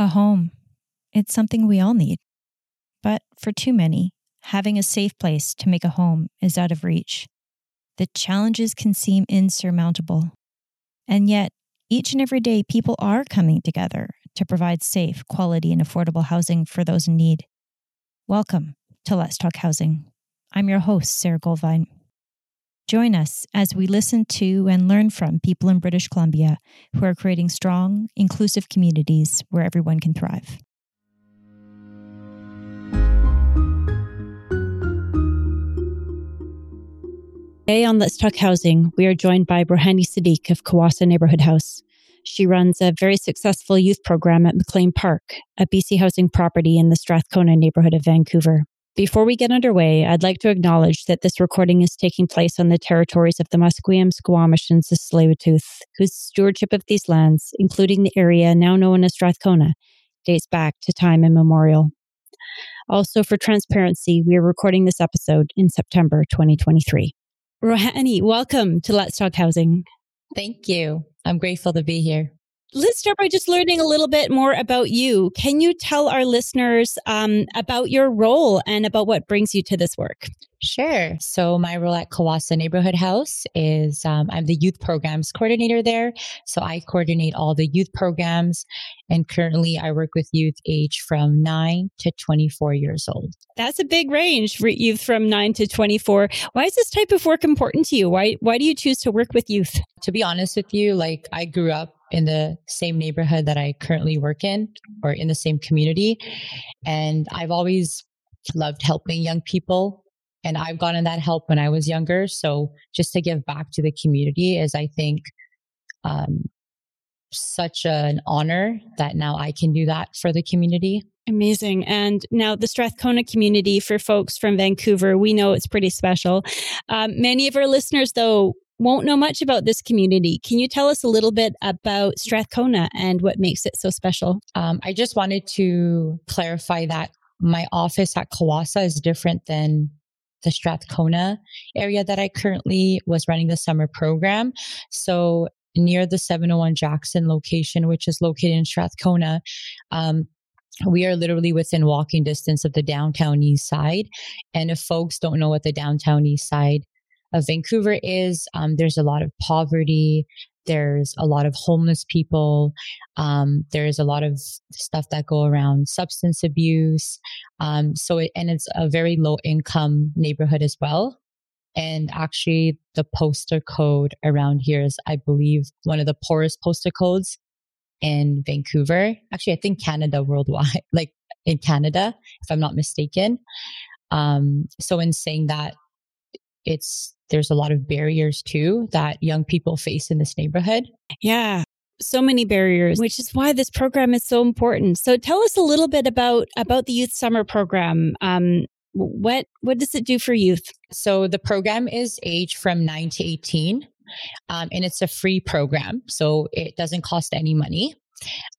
A home. It's something we all need. But for too many, having a safe place to make a home is out of reach. The challenges can seem insurmountable. And yet, each and every day, people are coming together to provide safe, quality, and affordable housing for those in need. Welcome to Let's Talk Housing. I'm your host, Sara Goldvine. Join us as we listen to and learn from people in British Columbia who are creating strong, inclusive communities where everyone can thrive. Today on Let's Talk Housing, we are joined by Rohani Seddiq of Kiwassa Neighborhood House. She runs a very successful youth program at MacLean Park, a BC housing property in the Strathcona neighborhood of Vancouver. Before we get underway, I'd like to acknowledge that this recording is taking place on the territories of the Musqueam, Squamish, and Tsleil-Waututh, whose stewardship of these lands, including the area now known as Strathcona, dates back to time immemorial. Also, for transparency, we are recording this episode in September 2023. Rohani, welcome to Let's Talk Housing. Thank you. I'm grateful to be here. Let's start by just learning a little bit more about you. Can you tell our listeners um, about your role and about what brings you to this work? Sure. So my role at Kiwassa Neighborhood House is um, I'm the youth programs coordinator there. So I coordinate all the youth programs, and currently I work with youth age from nine to 24 years old. That's a big range for youth from nine to 24. Why is this type of work important to you? Why Why do you choose to work with youth? To be honest with you, like I grew up in the same neighborhood that I currently work in or in the same community. And I've always loved helping young people. And I've gotten that help when I was younger. So just to give back to the community is, I think, um, such an honor that now I can do that for the community. Amazing. And now the Strathcona community for folks from Vancouver, we know it's pretty special. Um, many of our listeners, though, won't know much about this community. Can you tell us a little bit about Strathcona and what makes it so special? Um, I just wanted to clarify that my office at Kiwassa is different than the Strathcona area that I currently was running the summer program. So near the 701 Jackson location, which is located in Strathcona, um, we are literally within walking distance of the downtown east side. And if folks don't know what the downtown east side of Vancouver is. Um, there's a lot of poverty. There's a lot of homeless people. Um, there's a lot of stuff that go around substance abuse. Um, so it, and it's a very low income neighborhood as well. And actually, the postal code around here is, I believe, one of the poorest postal codes in Vancouver. Actually, I think Canada worldwide, like in Canada, if I'm not mistaken. Um, so in saying that, it's there's a lot of barriers too that young people face in this neighborhood. Yeah. So many barriers, which is why this program is so important. So tell us a little bit about about the youth summer program. Um, what what does it do for youth? So the program is age from nine to eighteen, um, and it's a free program, so it doesn't cost any money.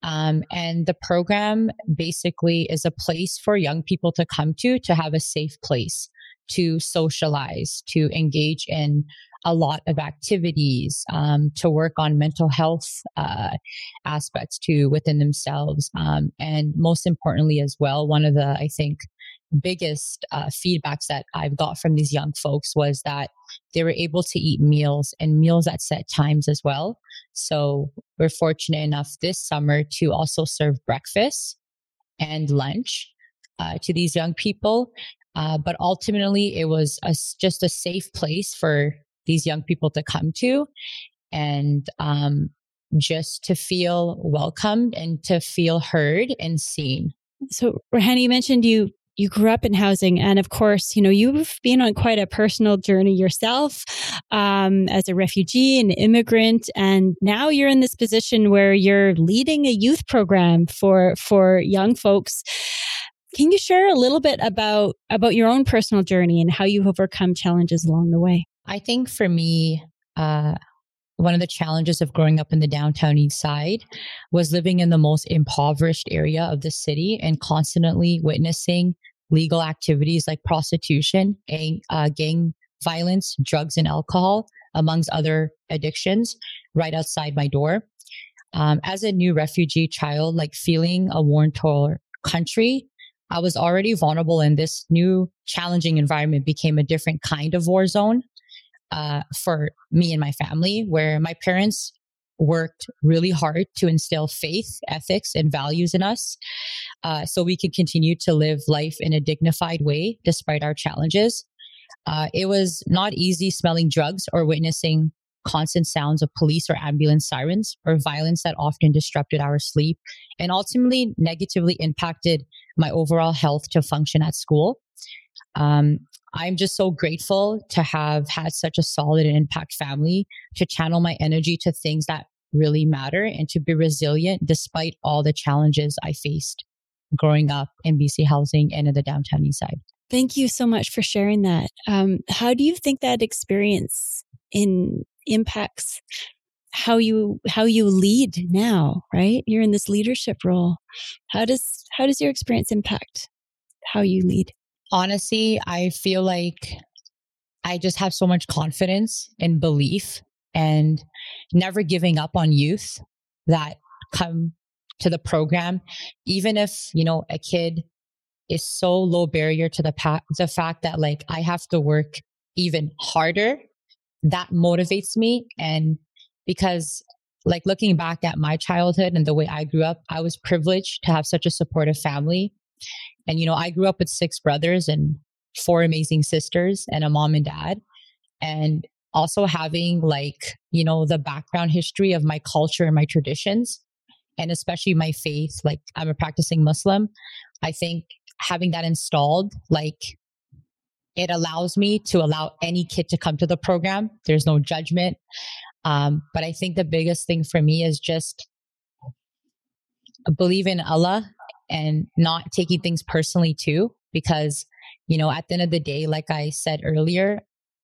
Um, and the program basically is a place for young people to come to to have a safe place to socialize, to engage in a lot of activities, um, to work on mental health uh, aspects too within themselves. Um, and most importantly, as well, one of the, I think, biggest uh, feedbacks that I've got from these young folks was that they were able to eat meals and meals at set times as well. So we're fortunate enough this summer to also serve breakfast and lunch uh, to these young people. Uh, but ultimately, it was a, just a safe place for these young people to come to and um, just to feel welcomed and to feel heard and seen. So, Rohani, you mentioned you you grew up in housing and of course you know you've been on quite a personal journey yourself um, as a refugee and immigrant and now you're in this position where you're leading a youth program for for young folks can you share a little bit about about your own personal journey and how you've overcome challenges along the way? I think for me, uh, one of the challenges of growing up in the downtown east side was living in the most impoverished area of the city and constantly witnessing legal activities like prostitution, gang, uh, gang violence, drugs, and alcohol, amongst other addictions, right outside my door. um, as a new refugee child, like feeling a war torn country, I was already vulnerable and this new challenging environment became a different kind of war zone uh, for me and my family, where my parents worked really hard to instill faith, ethics, and values in us uh, so we could continue to live life in a dignified way despite our challenges. Uh, it was not easy smelling drugs or witnessing constant sounds of police or ambulance sirens or violence that often disrupted our sleep and ultimately negatively impacted my overall health to function at school. Um, I'm just so grateful to have had such a solid and impact family to channel my energy to things that really matter and to be resilient despite all the challenges I faced growing up in BC housing and in the downtown east side. Thank you so much for sharing that. Um, how do you think that experience in impacts how you how you lead now? Right, you're in this leadership role. How does how does your experience impact how you lead? Honestly, I feel like I just have so much confidence and belief and never giving up on youth that come to the program, even if, you know, a kid is so low barrier to the, pa- the fact that like I have to work even harder, that motivates me. And because like looking back at my childhood and the way I grew up, I was privileged to have such a supportive family. And, you know, I grew up with six brothers and four amazing sisters and a mom and dad. And also having like, you know, the background history of my culture and my traditions and especially my faith, like I'm a practicing Muslim. I think having that installed, like it allows me to allow any kid to come to the program. There's no judgment. Um, but I think the biggest thing for me is just believe in Allah and not taking things personally too, because, you know, at the end of the day, like I said earlier,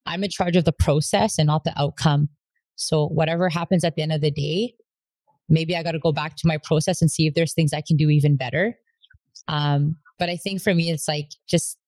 I'm in charge of the process and not the outcome. So whatever happens at the end of the day, maybe I got to go back to my process and see if there's things I can do even better. Um, but I think for me, it's like just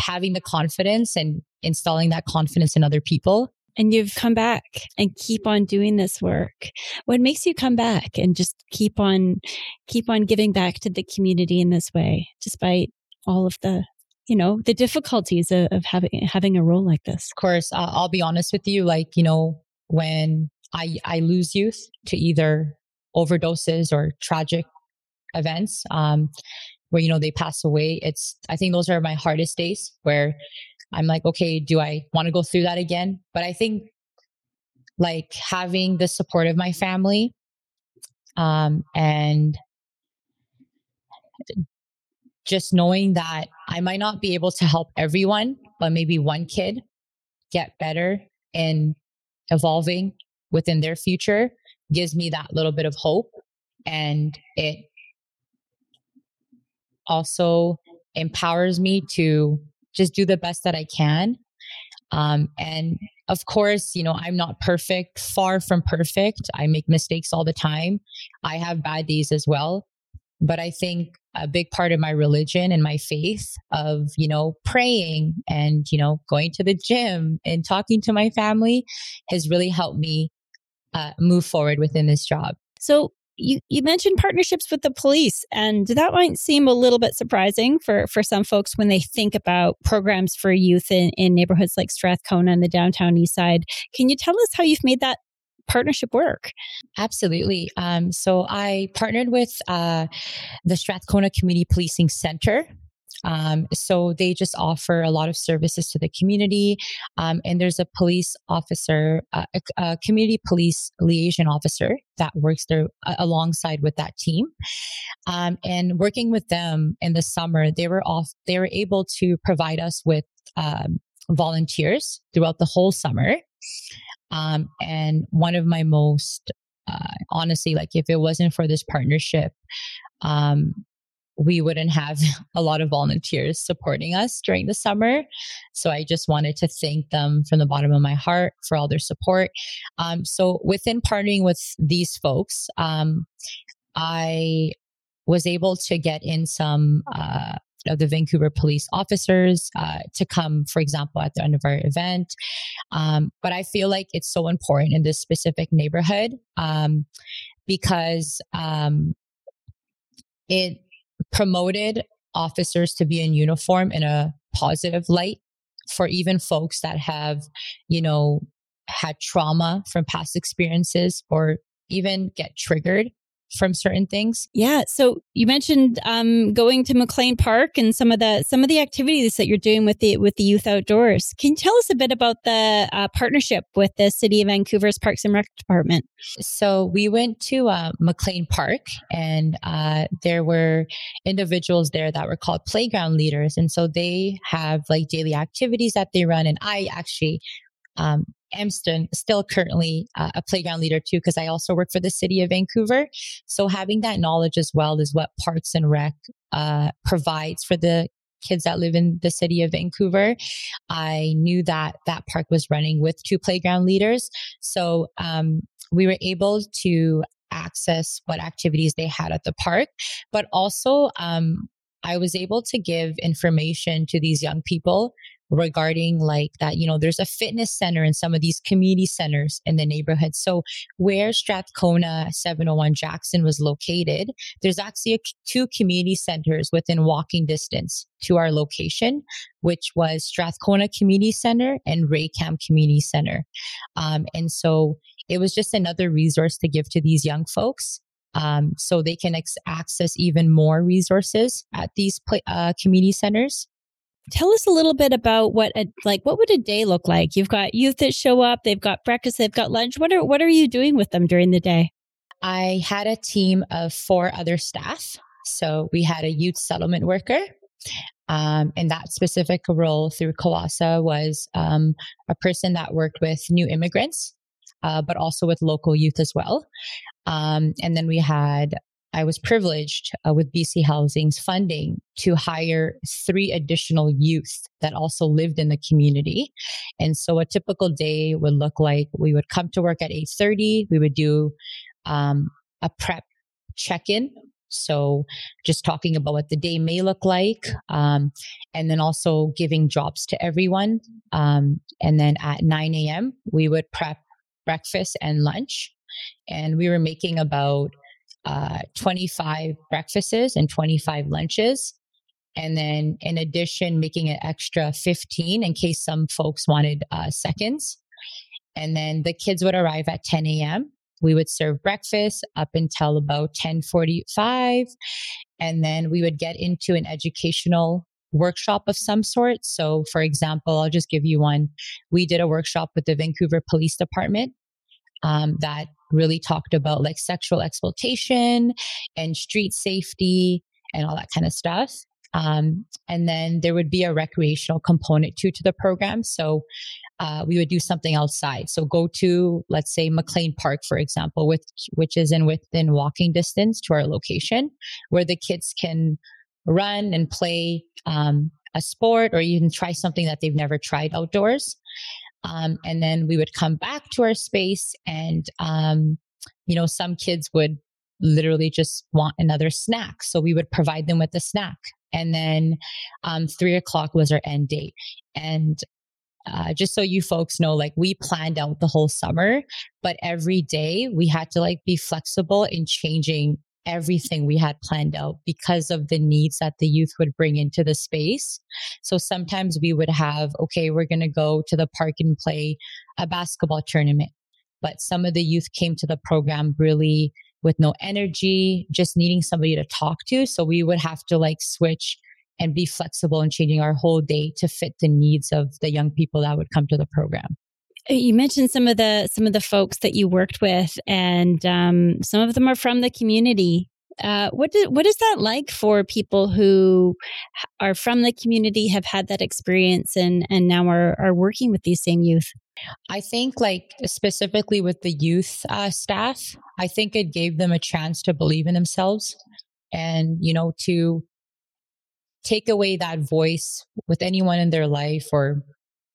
having the confidence and installing that confidence in other people. And you've come back and keep on doing this work. What makes you come back and just keep on, keep on giving back to the community in this way, despite all of the you know the difficulties of, of having having a role like this of course uh, i'll be honest with you like you know when i i lose youth to either overdoses or tragic events um where you know they pass away it's i think those are my hardest days where i'm like okay do i want to go through that again but i think like having the support of my family um and just knowing that I might not be able to help everyone, but maybe one kid get better and evolving within their future gives me that little bit of hope. And it also empowers me to just do the best that I can. Um, and of course, you know, I'm not perfect, far from perfect. I make mistakes all the time. I have bad days as well. But I think a big part of my religion and my faith of, you know, praying and, you know, going to the gym and talking to my family has really helped me uh, move forward within this job. So you, you mentioned partnerships with the police, and that might seem a little bit surprising for, for some folks when they think about programs for youth in, in neighborhoods like Strathcona and the downtown east side. Can you tell us how you've made that partnership work? Absolutely. Um, so I partnered with uh, the Strathcona Community Policing Center. Um, so they just offer a lot of services to the community. Um, and there's a police officer, uh, a, a, community police liaison officer that works there uh, alongside with that team. Um, and working with them in the summer, they were off, they were able to provide us with um, volunteers throughout the whole summer. Um, and one of my most, uh, honestly, like if it wasn't for this partnership, um, we wouldn't have a lot of volunteers supporting us during the summer. So I just wanted to thank them from the bottom of my heart for all their support. Um, so within partnering with these folks, um, I was able to get in some uh, of the Vancouver police officers uh, to come, for example, at the end of our event. Um, but I feel like it's so important in this specific neighborhood um, because um, it promoted officers to be in uniform in a positive light for even folks that have, you know, had trauma from past experiences or even get triggered from certain things. Yeah. So you mentioned um, going to MacLean Park and some of the some of the activities that you're doing with the with the youth outdoors. Can you tell us a bit about the uh, partnership with the City of Vancouver's Parks and Rec Department? So we went to uh, MacLean Park, and uh, there were individuals there that were called playground leaders, and so they have like daily activities that they run. And I actually um, am st- still currently uh, a playground leader too, because I also work for the city of Vancouver. So having that knowledge as well is what Parks and Rec uh, provides for the kids that live in the city of Vancouver. I knew that that park was running with two playground leaders. So um, we were able to access what activities they had at the park, but also um, I was able to give information to these young people regarding like that, you know, there's a fitness center in some of these community centers in the neighborhood. So where Strathcona 701 Jackson was located, there's actually a, two community centers within walking distance to our location, which was Strathcona Community Center and Raycam Community Center. Um, and so it was just another resource to give to these young folks. Um, so they can ex- access even more resources at these pl- uh, community centers. Tell us a little bit about what a, like what would a day look like? You've got youth that show up, they've got breakfast, they've got lunch. What are what are you doing with them during the day? I had a team of four other staff. So we had a youth settlement worker. Um, and that specific role through Kiwassa was um, a person that worked with new immigrants, uh, but also with local youth as well. Um, and then we had I was privileged uh, with BC Housing's funding to hire three additional youth that also lived in the community. And so a typical day would look like we would come to work at 8:30, we would do um, a prep check-in so just talking about what the day may look like, um, and then also giving jobs to everyone. Um, and then at 9 a.m., we would prep breakfast and lunch. And we were making about uh, 25 breakfasts and 25 lunches. And then in addition, making an extra 15 in case some folks wanted uh, seconds. And then the kids would arrive at 10 a.m. We would serve breakfast up until about 1045. And then we would get into an educational workshop of some sort. So, for example, I'll just give you one. We did a workshop with the Vancouver Police Department um, that really talked about like sexual exploitation and street safety and all that kind of stuff. Um, and then there would be a recreational component too to the program. So uh, we would do something outside. So go to, let's say, MacLean Park, for example, with, which is in within walking distance to our location, where the kids can run and play um, a sport or even try something that they've never tried outdoors. Um, and then we would come back to our space and, um, you know, some kids would literally just want another snack. So we would provide them with a snack. And then um, three o'clock was our end date. And uh, just so you folks know, like we planned out the whole summer, but every day we had to like be flexible in changing everything we had planned out because of the needs that the youth would bring into the space. So sometimes we would have, okay, we're going to go to the park and play a basketball tournament. But some of the youth came to the program really with no energy, just needing somebody to talk to. So we would have to like switch and be flexible in changing our whole day to fit the needs of the young people that would come to the program. You mentioned some of the some of the folks that you worked with, and um, some of them are from the community. Uh, what do, what is that like for people who are from the community, have had that experience, and and now are are working with these same youth? I think, like specifically with the youth uh, staff, I think it gave them a chance to believe in themselves, and you know to take away that voice with anyone in their life, or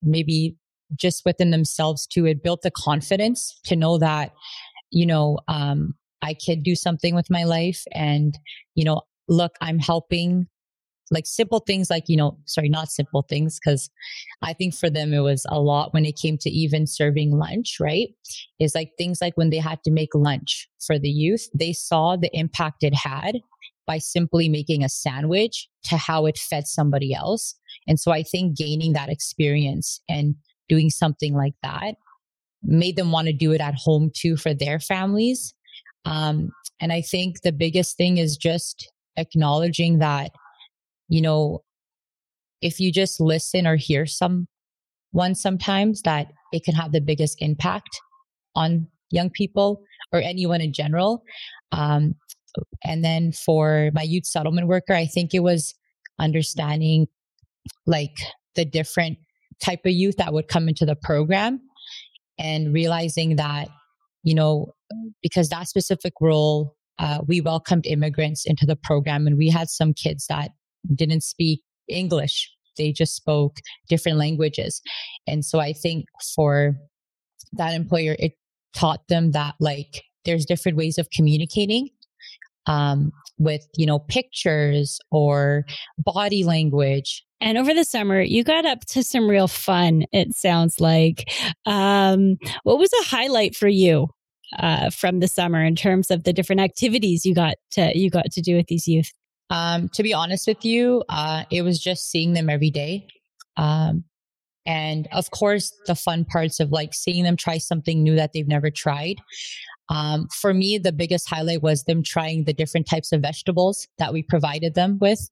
maybe just within themselves too. It built the confidence to know that, you know, um, I could do something with my life and, you know, look, I'm helping like simple things like, you know, sorry, not simple things, because I think for them it was a lot when it came to even serving lunch, right? Is like things like when they had to make lunch for the youth, they saw the impact it had by simply making a sandwich to how it fed somebody else. And so I think gaining that experience and doing something like that made them want to do it at home too for their families. Um, and I think the biggest thing is just acknowledging that you know, if you just listen or hear someone sometimes that it can have the biggest impact on young people or anyone in general. Um, and then for my youth settlement worker, I think it was understanding like the different type of youth that would come into the program and realizing that, you know, because that specific role, uh, we welcomed immigrants into the program and we had some kids that didn't speak English. They just spoke different languages. And so I think for that employer, it taught them that like there's different ways of communicating um, with, you know, pictures or body language. And over the summer, you got up to some real fun, it sounds like. Um, what was a highlight for you uh, from the summer in terms of the different activities you got to you got to do with these youth? Um, to be honest with you, uh, it was just seeing them every day. Um, and of course, the fun parts of like seeing them try something new that they've never tried. Um, for me, the biggest highlight was them trying the different types of vegetables that we provided them with.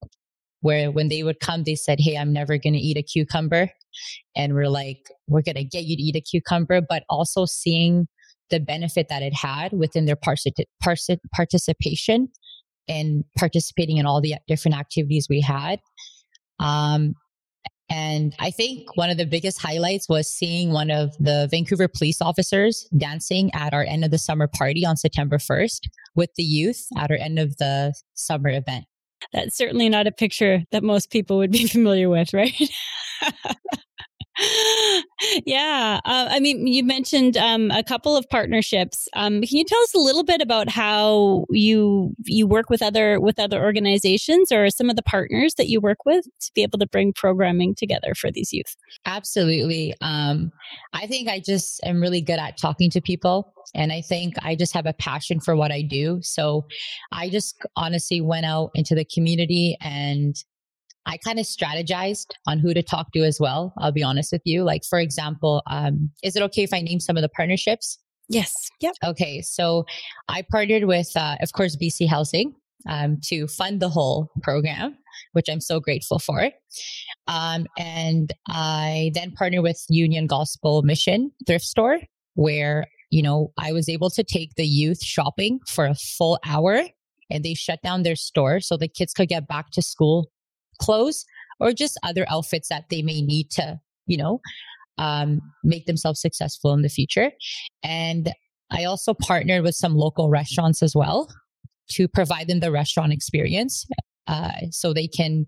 Where when they would come, they said, Hey, I'm never going to eat a cucumber. And we're like, We're going to get you to eat a cucumber, but also seeing the benefit that it had within their participation and participating in all the different activities we had. Um, and I think one of the biggest highlights was seeing one of the Vancouver police officers dancing at our end of the summer party on September 1st with the youth at our end of the summer event. That's certainly not a picture that most people would be familiar with, right? yeah. Uh, I mean, you mentioned um, a couple of partnerships. Um, can you tell us a little bit about how you you work with other with other organizations or some of the partners that you work with to be able to bring programming together for these youth? Absolutely. Um, I think I just am really good at talking to people. And I think I just have a passion for what I do. So I just honestly went out into the community and I kind of strategized on who to talk to as well. I'll be honest with you. Like, for example, um, is it okay if I name some of the partnerships? Yes. Yep. Okay. So I partnered with, uh, of course, BC Housing um, to fund the whole program, which I'm so grateful for. Um, and I then partnered with Union Gospel Mission Thrift Store, where, you know, I was able to take the youth shopping for a full hour and they shut down their store so the kids could get back to school clothes or just other outfits that they may need to, you know, um, make themselves successful in the future. And I also partnered with some local restaurants as well to provide them the restaurant experience uh, so they can,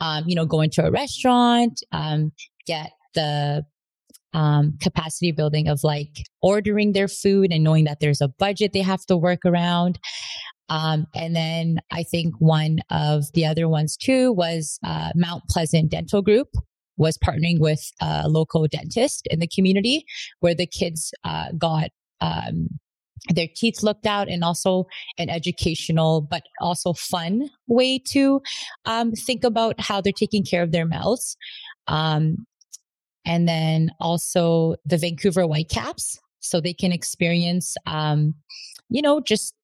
um, you know, go into a restaurant, um, get the um, capacity building of like ordering their food and knowing that there's a budget they have to work around. Um, and then I think one of the other ones too was uh, Mount Pleasant Dental Group was partnering with a local dentist in the community where the kids uh, got um, their teeth looked out and also an educational but also fun way to um, think about how they're taking care of their mouths. Um, and then also the Vancouver Whitecaps so they can experience, um, you know, just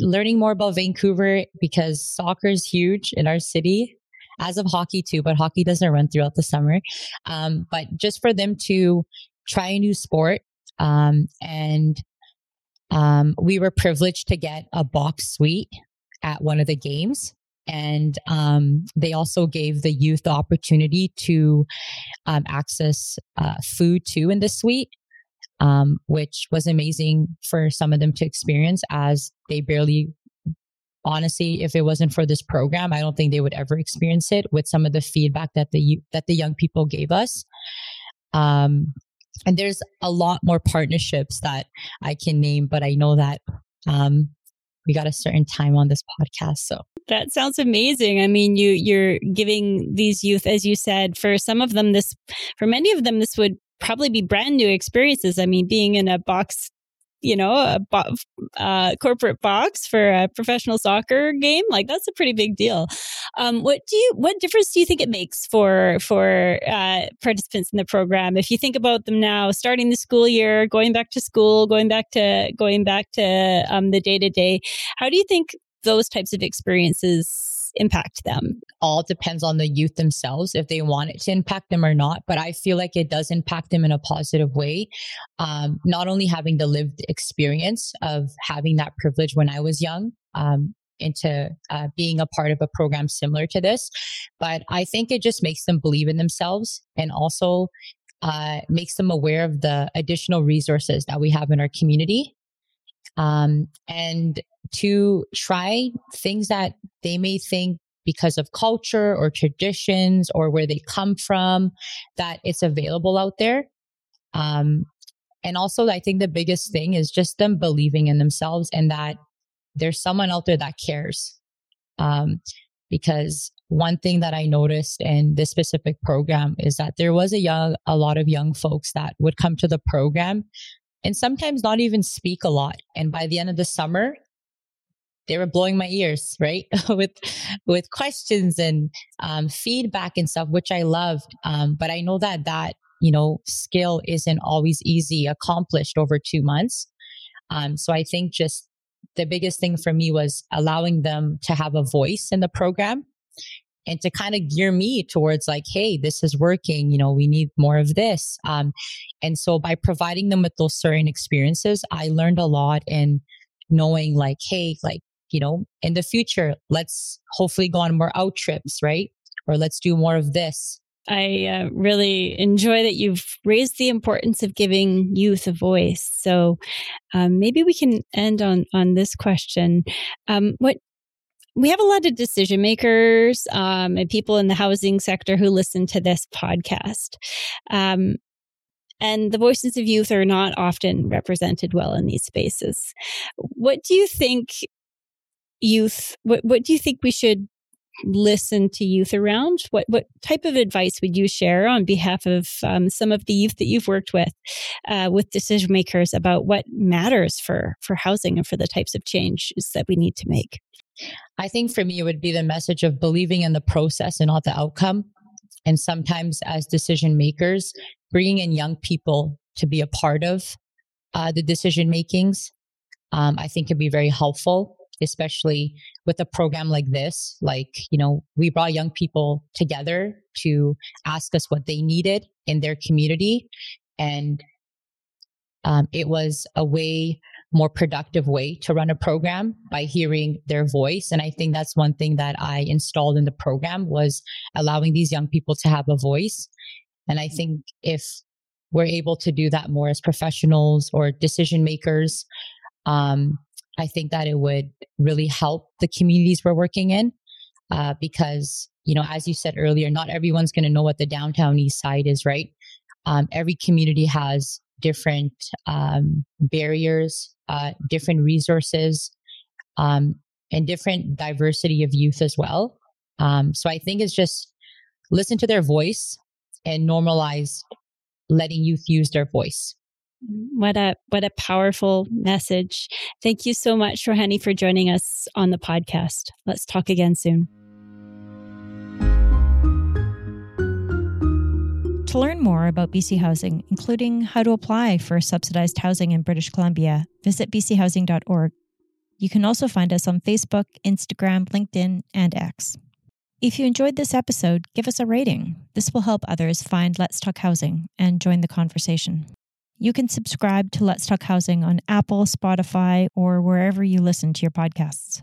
learning more about Vancouver because soccer is huge in our city, as of hockey too, but hockey doesn't run throughout the summer. Um, but just for them to try a new sport. Um, and um, we were privileged to get a box suite at one of the games. And um, they also gave the youth the opportunity to um, access uh, food too in the suite um, which was amazing for some of them to experience as they barely honestly if it wasn't for this program i don't think they would ever experience it with some of the feedback that the that the young people gave us um, and there's a lot more partnerships that i can name but i know that um, we got a certain time on this podcast so That sounds amazing. I mean, you you're giving these youth, as you said, for some of them, this for many of them, this would probably be brand new experiences. I mean, being in a box you know, a bo- uh, corporate box for a professional soccer game, like that's a pretty big deal. Um, what do you, what difference do you think it makes for for uh, participants in the program? If you think about them now, starting the school year, going back to school, going back to going back to um, the day to day, how do you think those types of experiences impact them? All depends on the youth themselves if they want it to impact them or not. But I feel like it does impact them in a positive way. Um, not only having the lived experience of having that privilege when I was young. Um, into uh, being a part of a program similar to this. But I think it just makes them believe in themselves and also uh, makes them aware of the additional resources that we have in our community. Um, and to try things that they may think because of culture or traditions or where they come from that it's available out there. Um, and also, I think the biggest thing is just them believing in themselves and that there's someone out there that cares. Um, because one thing that I noticed in this specific program is that there was a young, a lot of young folks that would come to the program and sometimes not even speak a lot. And by the end of the summer, they were blowing my ears, right? with with questions and um, feedback and stuff, which I loved. Um, but I know that that you know skill isn't always easy accomplished over two months. Um, so I think just the biggest thing for me was allowing them to have a voice in the program and to kind of gear me towards like hey this is working you know we need more of this um, and so by providing them with those certain experiences i learned a lot in knowing like hey like you know, in the future, let's hopefully go on more out trips, right? Or let's do more of this. I uh, really enjoy that you've raised the importance of giving youth a voice. So um, maybe we can end on on this question. Um, what we have a lot of decision makers um, and people in the housing sector who listen to this podcast. Um, and the voices of youth are not often represented well in these spaces. What do you think youth what what do you think we should listen to youth around what what type of advice would you share on behalf of um, some of the youth that you've worked with uh, with decision makers about what matters for for housing and for the types of changes that we need to make i think for me it would be the message of believing in the process and not the outcome and sometimes as decision makers bringing in young people to be a part of uh, the decision makings um, i think could be very helpful especially with a program like this. Like, you know, we brought young people together to ask us what they needed in their community. And um, it was a way more productive way to run a program by hearing their voice and i think that's one thing that i installed in the program was allowing these young people to have a voice and i think if we're able to do that more as professionals or decision makers um, I think that it would really help the communities we're working in uh, because, you know, as you said earlier, not everyone's going to know what the downtown east side is, right? Um, every community has different um, barriers, uh, different resources, um, and different diversity of youth as well. Um, so I think it's just listen to their voice and normalize letting youth use their voice. What a what a powerful message. Thank you so much, Rohani, for joining us on the podcast. Let's talk again soon. To learn more about BC Housing, including how to apply for subsidized housing in British Columbia, visit bchousing.org. You can also find us on Facebook, Instagram, LinkedIn, and X. If you enjoyed this episode, give us a rating. This will help others find Let's Talk Housing and join the conversation. You can subscribe to Let's Talk Housing on Apple, Spotify, or wherever you listen to your podcasts.